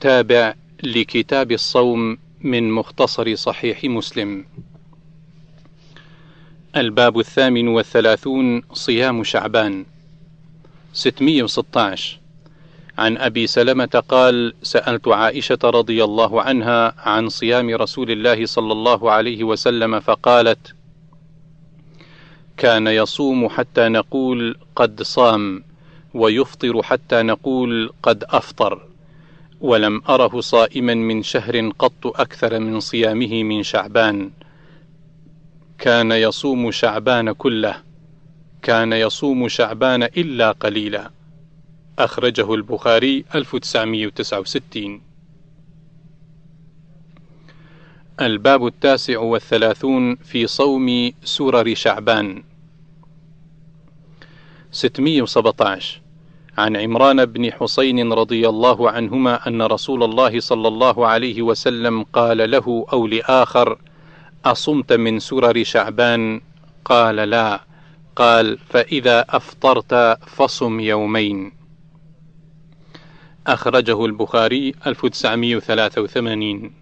التابع لكتاب الصوم من مختصر صحيح مسلم. الباب الثامن والثلاثون صيام شعبان 616 عن أبي سلمة قال: سألت عائشة رضي الله عنها عن صيام رسول الله صلى الله عليه وسلم فقالت: كان يصوم حتى نقول قد صام، ويفطر حتى نقول قد أفطر، ولم أره صائما من شهر قط أكثر من صيامه من شعبان. كان يصوم شعبان كله، كان يصوم شعبان إلا قليلا. أخرجه البخاري 1969 الباب التاسع والثلاثون في صوم سرر شعبان 617 عن عمران بن حسين رضي الله عنهما أن رسول الله صلى الله عليه وسلم قال له أو لآخر أصمت من سرر شعبان؟ قال لا. قال فإذا أفطرت فصم يومين. أخرجه البخاري 1983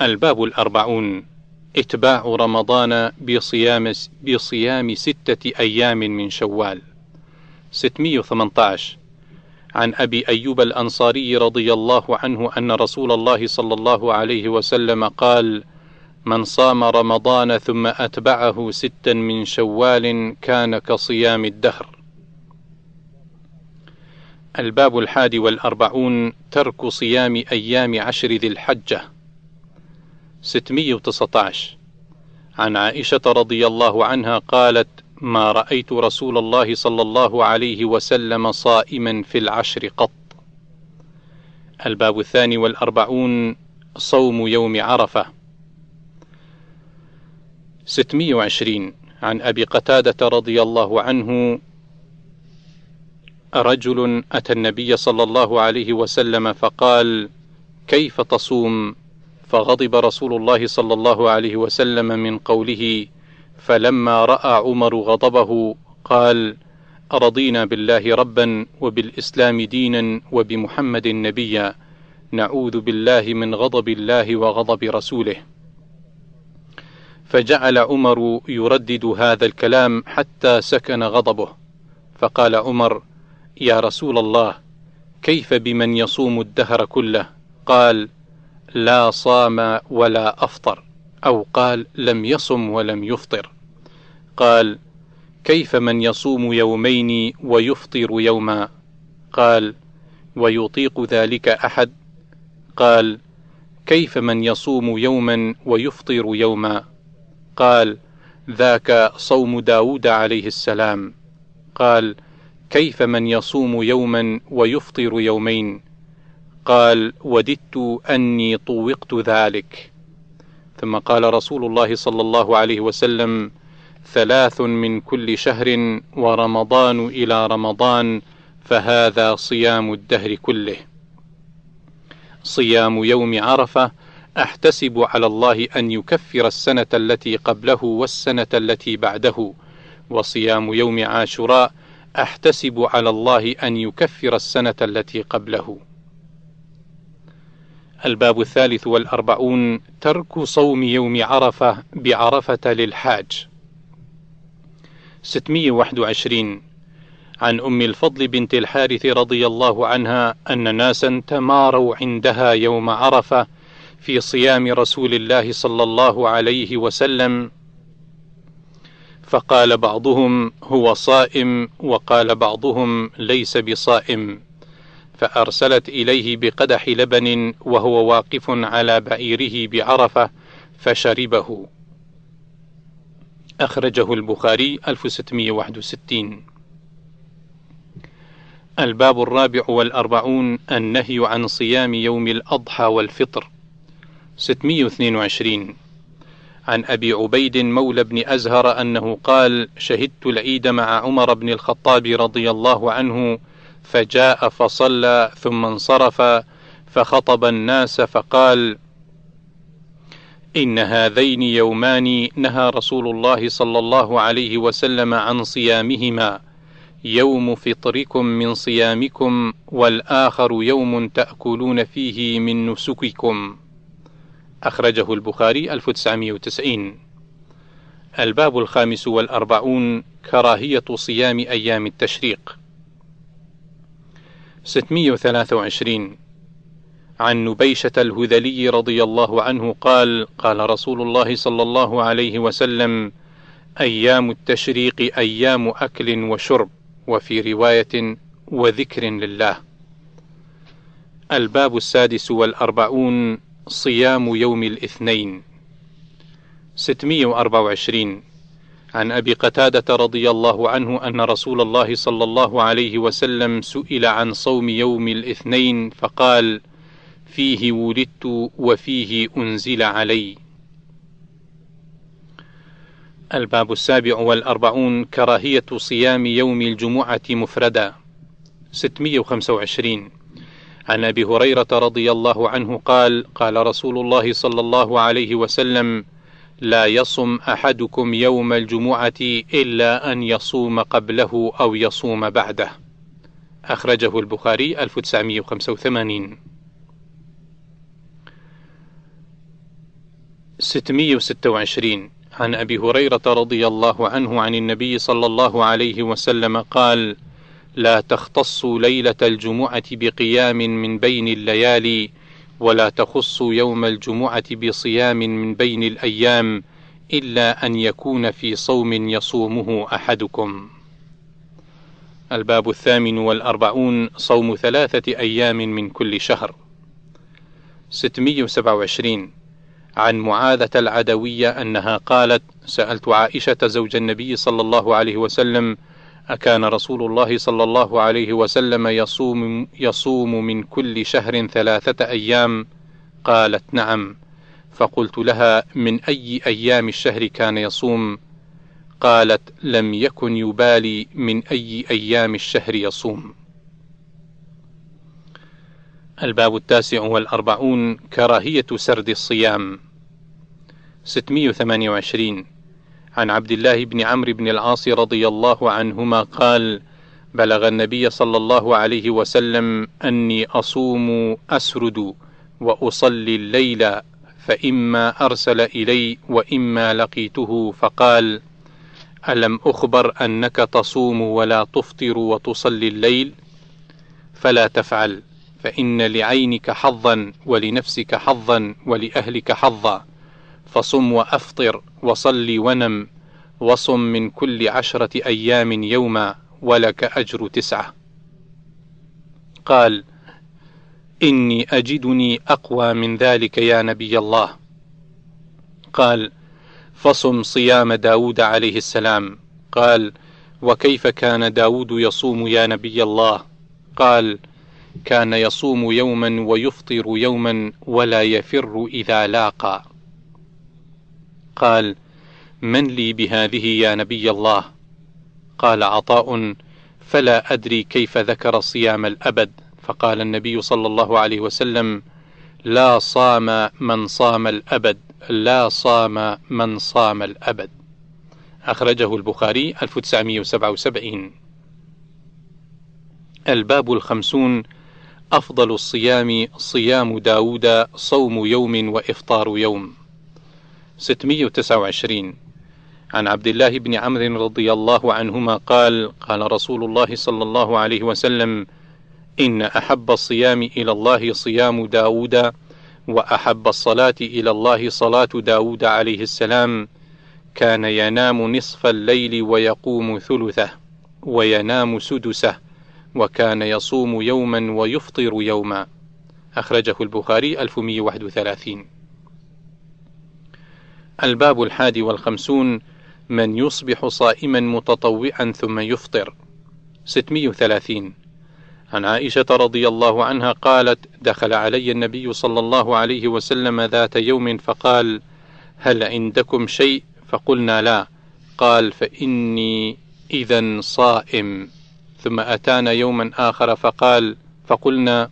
الباب الأربعون إتباع رمضان بصيام بصيام ستة أيام من شوال. 618 عن أبي أيوب الأنصاري رضي الله عنه أن رسول الله صلى الله عليه وسلم قال: من صام رمضان ثم أتبعه ستا من شوال كان كصيام الدهر. الباب الحادي والأربعون ترك صيام أيام عشر ذي الحجة. 619 عن عائشة رضي الله عنها قالت ما رأيت رسول الله صلى الله عليه وسلم صائما في العشر قط. الباب الثاني والأربعون صوم يوم عرفة. 620 عن أبي قتادة رضي الله عنه رجل أتى النبي صلى الله عليه وسلم فقال: كيف تصوم؟ فغضب رسول الله صلى الله عليه وسلم من قوله، فلما رأى عمر غضبه قال: رضينا بالله ربا وبالإسلام دينا وبمحمد نبيا نعوذ بالله من غضب الله وغضب رسوله. فجعل عمر يردد هذا الكلام حتى سكن غضبه، فقال عمر: يا رسول الله كيف بمن يصوم الدهر كله؟ قال لا صام ولا أفطر. أو قال لم يصم ولم يفطر. قال كيف من يصوم يومين ويفطر يوما؟ قال ويطيق ذلك أحد؟ قال كيف من يصوم يوما ويفطر يوما؟ قال ذاك صوم داود عليه السلام. قال كيف من يصوم يوما ويفطر يومين؟ قال وددت أني طوقت ذلك. ثم قال رسول الله صلى الله عليه وسلم ثلاث من كل شهر ورمضان إلى رمضان فهذا صيام الدهر كله. صيام يوم عرفة أحتسب على الله أن يكفر السنة التي قبله والسنة التي بعده وصيام يوم عاشوراء أحتسب على الله أن يكفر السنة التي قبله. الباب الثالث والأربعون ترك صوم يوم عرفة بعرفة للحاج. 621 عن أم الفضل بنت الحارث رضي الله عنها أن ناسا تماروا عندها يوم عرفة في صيام رسول الله صلى الله عليه وسلم. فقال بعضهم هو صائم وقال بعضهم ليس بصائم. فأرسلت إليه بقدح لبن وهو واقف على بعيره بعرفة فشربه. أخرجه البخاري 1661 الباب الرابع والأربعون النهي عن صيام يوم الأضحى والفطر. 622 عن أبي عبيد مولى بن أزهر أنه قال شهدت العيد مع عمر بن الخطاب رضي الله عنه فجاء فصلى ثم انصرف فخطب الناس فقال إن هذين يومان نهى رسول الله صلى الله عليه وسلم عن صيامهما يوم فطركم من صيامكم والآخر يوم تأكلون فيه من نسككم. أخرجه البخاري 1990 الباب الخامس والأربعون كراهية صيام أيام التشريق. 623 عن نبيشة الهذلي رضي الله عنه قال قال رسول الله صلى الله عليه وسلم أيام التشريق أيام أكل وشرب وفي رواية وذكر لله. الباب السادس والأربعون صيام يوم الاثنين. 624 عن أبي قتادة رضي الله عنه أن رسول الله صلى الله عليه وسلم سئل عن صوم يوم الاثنين فقال فيه ولدت وفيه أنزل علي. الباب السابع والأربعون كراهية صيام يوم الجمعة مفردا. 625 عن أبي هريرة رضي الله عنه قال قال رسول الله صلى الله عليه وسلم لا يصم أحدكم يوم الجمعة إلا أن يصوم قبله أو يصوم بعده. أخرجه البخاري 1985 626 عن أبي هريرة رضي الله عنه عن النبي صلى الله عليه وسلم قال لا تختصوا ليلة الجمعة بقيام من بين الليالي ولا تخصوا يوم الجمعة بصيام من بين الأيام إلا أن يكون في صوم يصومه أحدكم. الباب الثامن والأربعون صوم ثلاثة أيام من كل شهر. 627 عن معاذة العدوية أنها قالت: سألت عائشة زوج النبي صلى الله عليه وسلم: أكان رسول الله صلى الله عليه وسلم يصوم يصوم من كل شهر ثلاثة أيام؟ قالت: نعم. فقلت لها: من أي أيام الشهر كان يصوم؟ قالت: لم يكن يبالي من أي أيام الشهر يصوم. الباب التاسع والأربعون كراهية سرد الصيام 628 عن عبد الله بن عمرو بن العاص رضي الله عنهما قال بلغ النبي صلى الله عليه وسلم أني أصوم أسرد وأصلي الليل فإما أرسل إلي وإما لقيته فقال ألم أخبر أنك تصوم ولا تفطر وتصلي الليل؟ فلا تفعل فإن لعينك حظا ولنفسك حظا ولأهلك حظا فصم وأفطر وصل ونم وصم من كل عشرة أيام يوما ولك أجر تسعة. قال إني أجدني أقوى من ذلك يا نبي الله. قال فصم صيام داود عليه السلام. قال وكيف كان داود يصوم يا نبي الله؟ قال كان يصوم يوما ويفطر يوما ولا يفر إذا لاقى. قال من لي بهذه يا نبي الله؟ قال عطاء فلا أدري كيف ذكر صيام الأبد. فقال النبي صلى الله عليه وسلم لا صام من صام الأبد لا صام من صام الأبد. أخرجه البخاري 1977 الباب الخمسون أفضل الصيام صيام داود صوم يوم وإفطار يوم. 629 عن عبد الله بن عمرو رضي الله عنهما قال قال رسول الله صلى الله عليه وسلم إن أحب الصيام إلى الله صيام داود وأحب الصلاة إلى الله صلاة داود عليه السلام كان ينام نصف الليل ويقوم ثلثه وينام سدسه وكان يصوم يوما ويفطر يوما. أخرجه البخاري 1131 الباب الحادي والخمسون من يصبح صائما متطوعا ثم يفطر. 630 عن عائشة رضي الله عنها قالت دخل علي النبي صلى الله عليه وسلم ذات يوم فقال هل عندكم شيء؟ فقلنا لا. قال فإني إذا صائم. ثم أتانا يوما آخر فقال فقلنا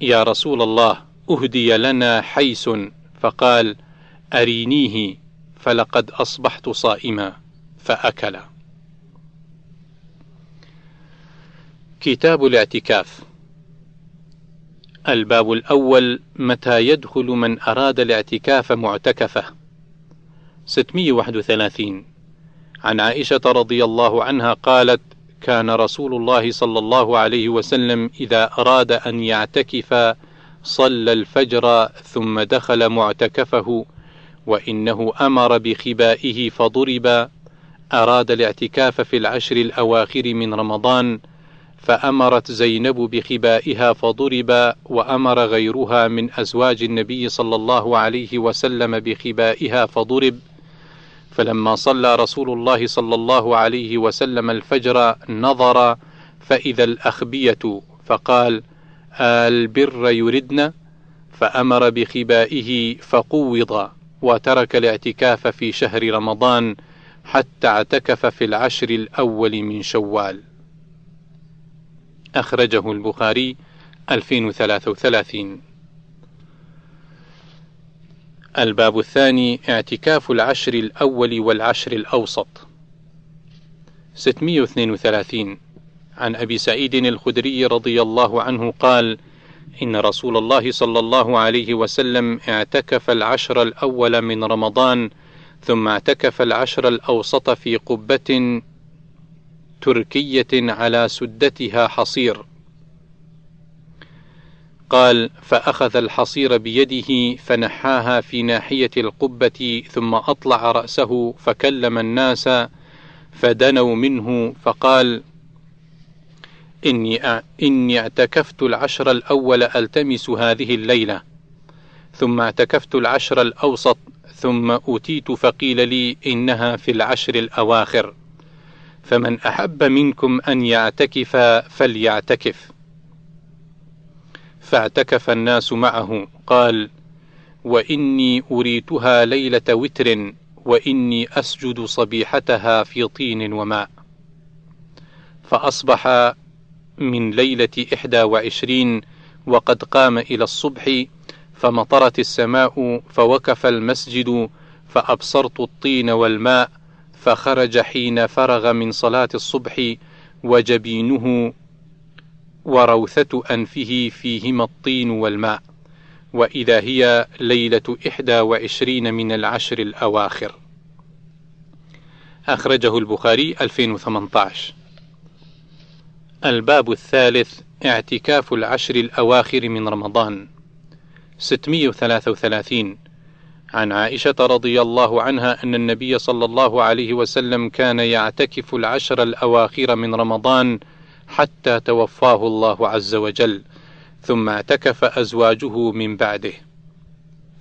يا رسول الله أهدي لنا حيس. فقال أرينيه فلقد أصبحت صائما فأكل. كتاب الاعتكاف. الباب الأول متى يدخل من أراد الاعتكاف معتكفة. 631 عن عائشة رضي الله عنها قالت كان رسول الله صلى الله عليه وسلم إذا أراد أن يعتكف صلى الفجر ثم دخل معتكفه وإنه أمر بخبائه فضرب أراد الاعتكاف في العشر الأواخر من رمضان فأمرت زينب بخبائها فضرب وأمر غيرها من أزواج النبي صلى الله عليه وسلم بخبائها فضرب. فلما صلى رسول الله صلى الله عليه وسلم الفجر نظر فإذا الأخبية فقال البر يردن؟ فأمر بخبائه فقوض. وترك الاعتكاف في شهر رمضان حتى اعتكف في العشر الأول من شوال. أخرجه البخاري 2033 الباب الثاني اعتكاف العشر الأول والعشر الأوسط. 632 عن أبي سعيد الخدري رضي الله عنه قال إن رسول الله صلى الله عليه وسلم اعتكف العشر الأول من رمضان ثم اعتكف العشر الأوسط في قبة تركية على سدتها حصير. قال فأخذ الحصير بيده فنحاها في ناحية القبة ثم أطلع رأسه فكلم الناس فدنوا منه فقال إني إني اعتكفت العشر الأول ألتمس هذه الليلة ثم اعتكفت العشر الأوسط ثم أتيت فقيل لي إنها في العشر الأواخر. فمن أحب منكم أن يعتكف فليعتكف. فاعتكف الناس معه قال وإني أريتها ليلة وتر وإني أسجد صبيحتها في طين وماء. فأصبح من ليلة إحدى وعشرين وقد قام إلى الصبح فمطرت السماء فوقف المسجد فأبصرت الطين والماء فخرج حين فرغ من صلاة الصبح وجبينه وروثة أنفه فيهما الطين والماء. وإذا هي ليلة إحدى وعشرين من العشر الأواخر. أخرجه البخاري 2018 الباب الثالث اعتكاف العشر الأواخر من رمضان. 633 عن عائشة رضي الله عنها أن النبي صلى الله عليه وسلم كان يعتكف العشر الأواخر من رمضان حتى توفاه الله عز وجل ثم اعتكف أزواجه من بعده.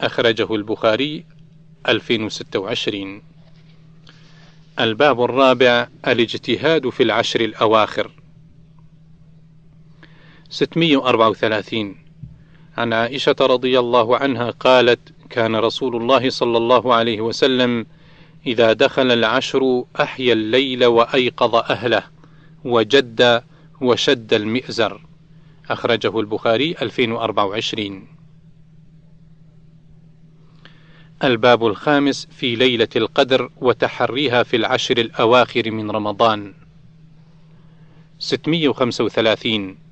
أخرجه البخاري 2026 الباب الرابع الاجتهاد في العشر الأواخر. 634 عن عائشة رضي الله عنها قالت كان رسول الله صلى الله عليه وسلم إذا دخل العشر أحيا الليل وأيقظ أهله وجد وشد المئزر. أخرجه البخاري 2024 الباب الخامس في ليلة القدر وتحريها في العشر الأواخر من رمضان. 635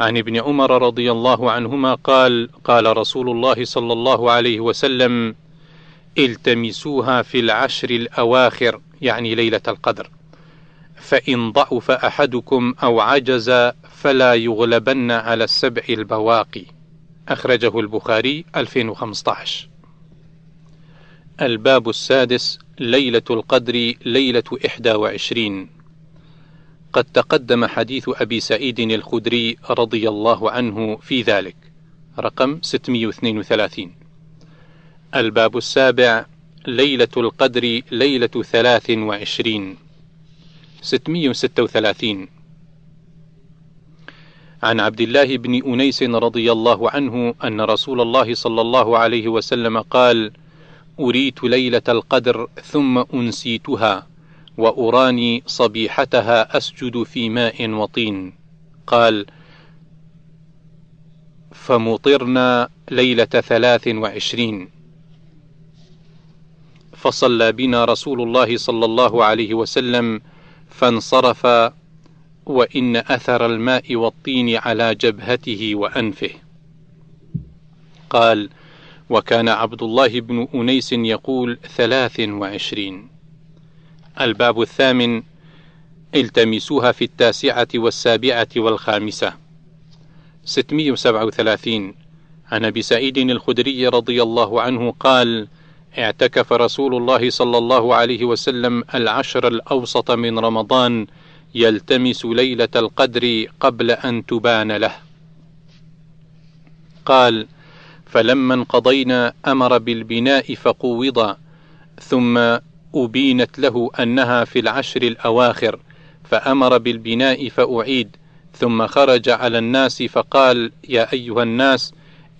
عن ابن عمر رضي الله عنهما قال قال رسول الله صلى الله عليه وسلم التمسوها في العشر الأواخر يعني ليلة القدر. فإن ضعف أحدكم أو عجز فلا يغلبن على السبع البواقي. أخرجه البخاري 2015 الباب السادس ليلة القدر ليلة 21 وقد تقدم حديث أبي سعيد الخدري رضي الله عنه في ذلك. رقم 632 الباب السابع ليلة القدر ليلة ثلاث وعشرين. 636 عن عبد الله بن أنيس رضي الله عنه أن رسول الله صلى الله عليه وسلم قال: أريت ليلة القدر ثم أنسيتها. وأراني صبيحتها أسجد في ماء وطين. قال: فمطرنا ليلة ثلاث وعشرين. فصلى بنا رسول الله صلى الله عليه وسلم فانصرف وإن أثر الماء والطين على جبهته وأنفه. قال وكان عبد الله بن أنيس يقول ثلاث وعشرين. الباب الثامن التمسوها في التاسعة والسابعة والخامسة. ستمية وسبعة وثلاثين. عن أبي سعيد الخدري رضي الله عنه قال اعتكف رسول الله صلى الله عليه وسلم العشر الأوسط من رمضان يلتمس ليلة القدر قبل أن تبان له. قال فلما انقضينا أمر بالبناء فقوض ثم أبينت له أنها في العشر الأواخر فأمر بالبناء فأعيد ثم خرج على الناس فقال يا أيها الناس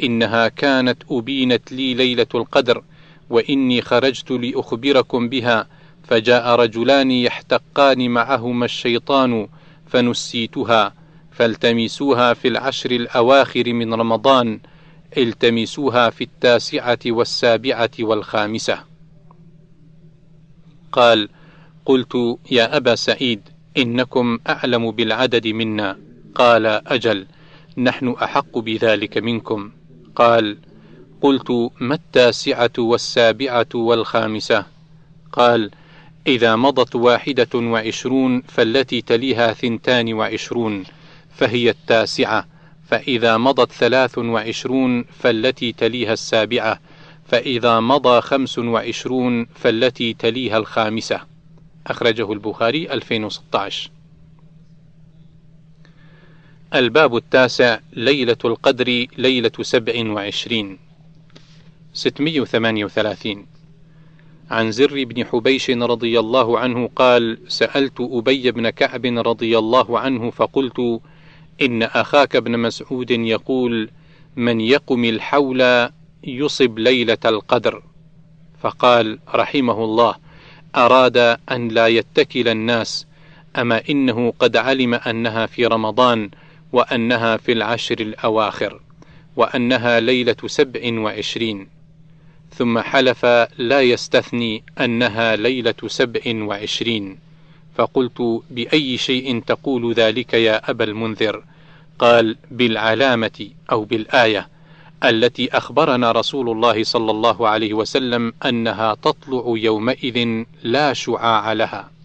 إنها كانت أبينت لي ليلة القدر وإني خرجت لأخبركم بها فجاء رجلان يحتقان معهما الشيطان فنسيتها فالتمسوها في العشر الأواخر من رمضان التمسوها في التاسعة والسابعة والخامسة. قال قلت يا أبا سعيد إنكم أعلم بالعدد منا. قال أجل نحن أحق بذلك منكم. قال قلت ما التاسعة والسابعة والخامسة؟ قال إذا مضت واحدة وعشرون فالتي تليها ثنتان وعشرون فهي التاسعة فإذا مضت ثلاث وعشرون فالتي تليها السابعة فإذا مضى خمس وعشرون فالتي تليها الخامسة. أخرجه البخاري 2016 الباب التاسع ليلة القدر ليلة سبع وعشرين. ستمية وثمانية وثلاثين. عن زر بن حبيش رضي الله عنه قال سألت أبي بن كعب رضي الله عنه فقلت إن أخاك ابن مسعود يقول من يقم الحول يصب ليلة القدر. فقال رحمه الله أراد أن لا يتكل الناس أما إنه قد علم أنها في رمضان وأنها في العشر الأواخر وأنها ليلة سبع وعشرين. ثم حلف لا يستثني أنها ليلة سبع وعشرين. فقلت بأي شيء تقول ذلك يا أبا المنذر؟ قال بالعلامة أو بالآية. التي أخبرنا رسول الله صلى الله عليه وسلم أنها تطلع يومئذ لا شعاع لها.